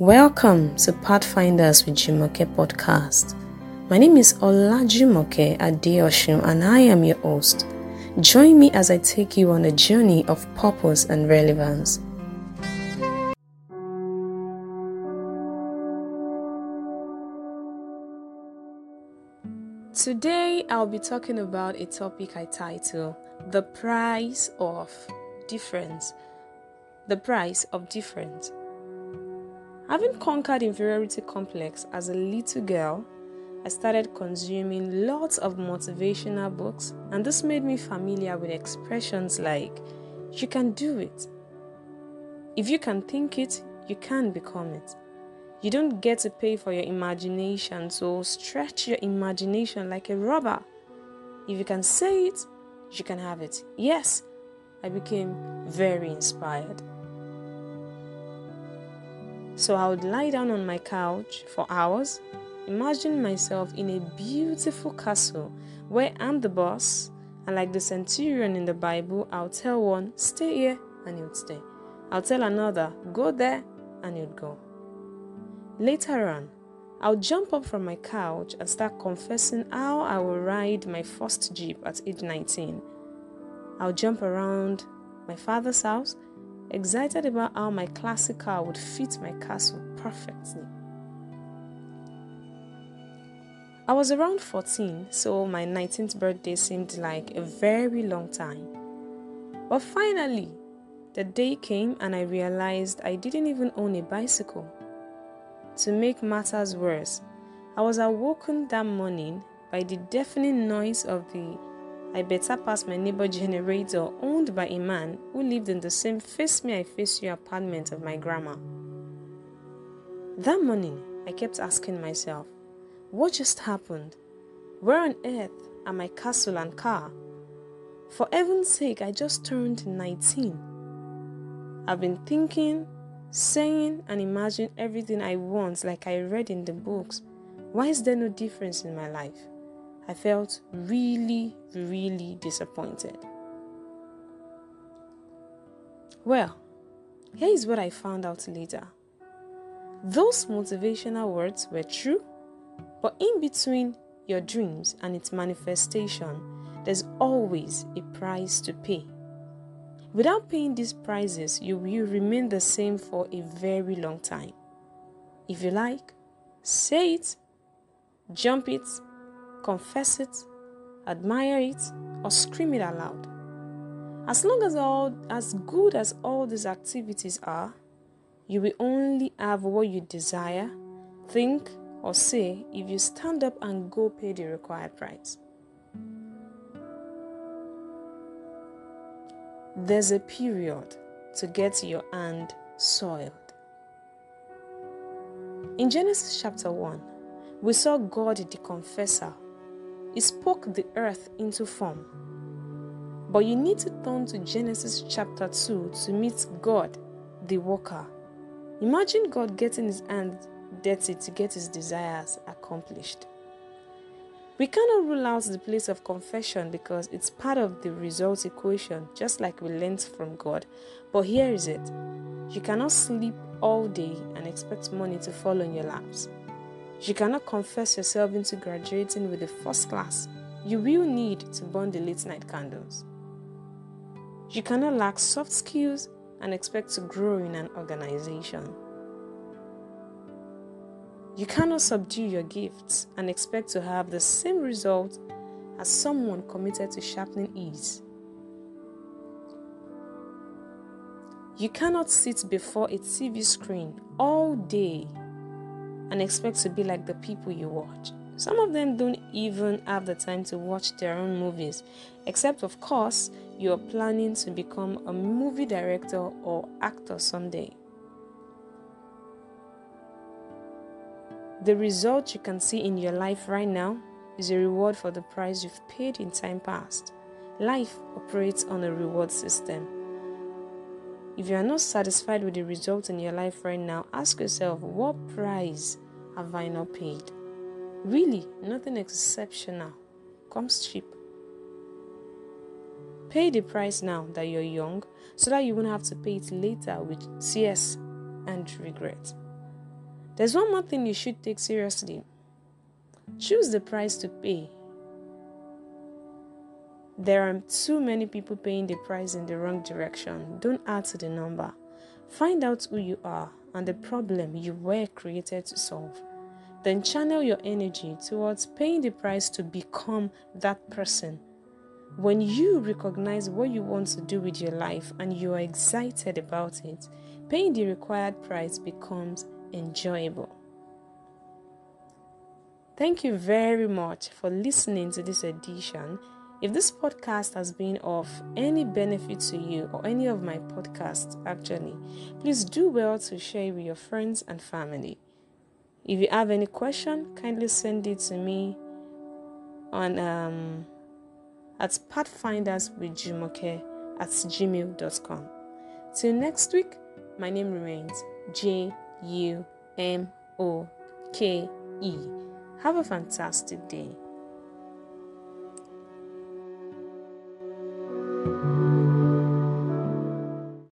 Welcome to Pathfinders with Jumoke podcast. My name is Olajumoke Adeoshun and I am your host. Join me as I take you on a journey of purpose and relevance. Today I'll be talking about a topic I title The Price of Difference. The Price of Difference. Having conquered inferiority complex as a little girl, I started consuming lots of motivational books, and this made me familiar with expressions like, You can do it. If you can think it, you can become it. You don't get to pay for your imagination, so stretch your imagination like a rubber. If you can say it, you can have it. Yes, I became very inspired. So I would lie down on my couch for hours, imagine myself in a beautiful castle where I'm the boss, and like the centurion in the Bible, I'll tell one, stay here, and he would stay. I'll tell another, go there, and he would go. Later on, I'll jump up from my couch and start confessing how I will ride my first Jeep at age 19. I'll jump around my father's house excited about how my classic car would fit my castle perfectly. I was around 14, so my 19th birthday seemed like a very long time. But finally, the day came and I realized I didn't even own a bicycle. To make matters worse, I was awoken that morning by the deafening noise of the I better pass my neighbor generator owned by a man who lived in the same face me I face you apartment of my grandma. That morning, I kept asking myself, what just happened? Where on earth are my castle and car? For heaven's sake, I just turned 19. I've been thinking, saying, and imagining everything I want like I read in the books. Why is there no difference in my life? I felt really, really disappointed. Well, here is what I found out later. Those motivational words were true, but in between your dreams and its manifestation, there's always a price to pay. Without paying these prices, you will remain the same for a very long time. If you like, say it, jump it, confess it, admire it, or scream it aloud. As long as all as good as all these activities are, you will only have what you desire, think, or say if you stand up and go pay the required price. There's a period to get your hand soiled. In Genesis chapter 1, we saw God the confessor he spoke the earth into form. But you need to turn to Genesis chapter 2 to meet God, the worker. Imagine God getting his hands dirty to get his desires accomplished. We cannot rule out the place of confession because it's part of the result equation, just like we learned from God. But here is it you cannot sleep all day and expect money to fall on your laps. You cannot confess yourself into graduating with a first class. You will need to burn the late night candles. You cannot lack soft skills and expect to grow in an organization. You cannot subdue your gifts and expect to have the same result as someone committed to sharpening ease. You cannot sit before a TV screen all day and expect to be like the people you watch. Some of them don't even have the time to watch their own movies, except, of course, you are planning to become a movie director or actor someday. The result you can see in your life right now is a reward for the price you've paid in time past. Life operates on a reward system. If you are not satisfied with the results in your life right now, ask yourself what price have I not paid? Really, nothing exceptional comes cheap. Pay the price now that you're young so that you won't have to pay it later with tears and regret. There's one more thing you should take seriously choose the price to pay. There are too many people paying the price in the wrong direction. Don't add to the number. Find out who you are and the problem you were created to solve. Then channel your energy towards paying the price to become that person. When you recognize what you want to do with your life and you are excited about it, paying the required price becomes enjoyable. Thank you very much for listening to this edition. If this podcast has been of any benefit to you or any of my podcasts, actually, please do well to share it with your friends and family. If you have any question, kindly send it to me on um, at pathfinderswithjumoke at gmail.com. Till next week, my name remains J U M O K E. Have a fantastic day.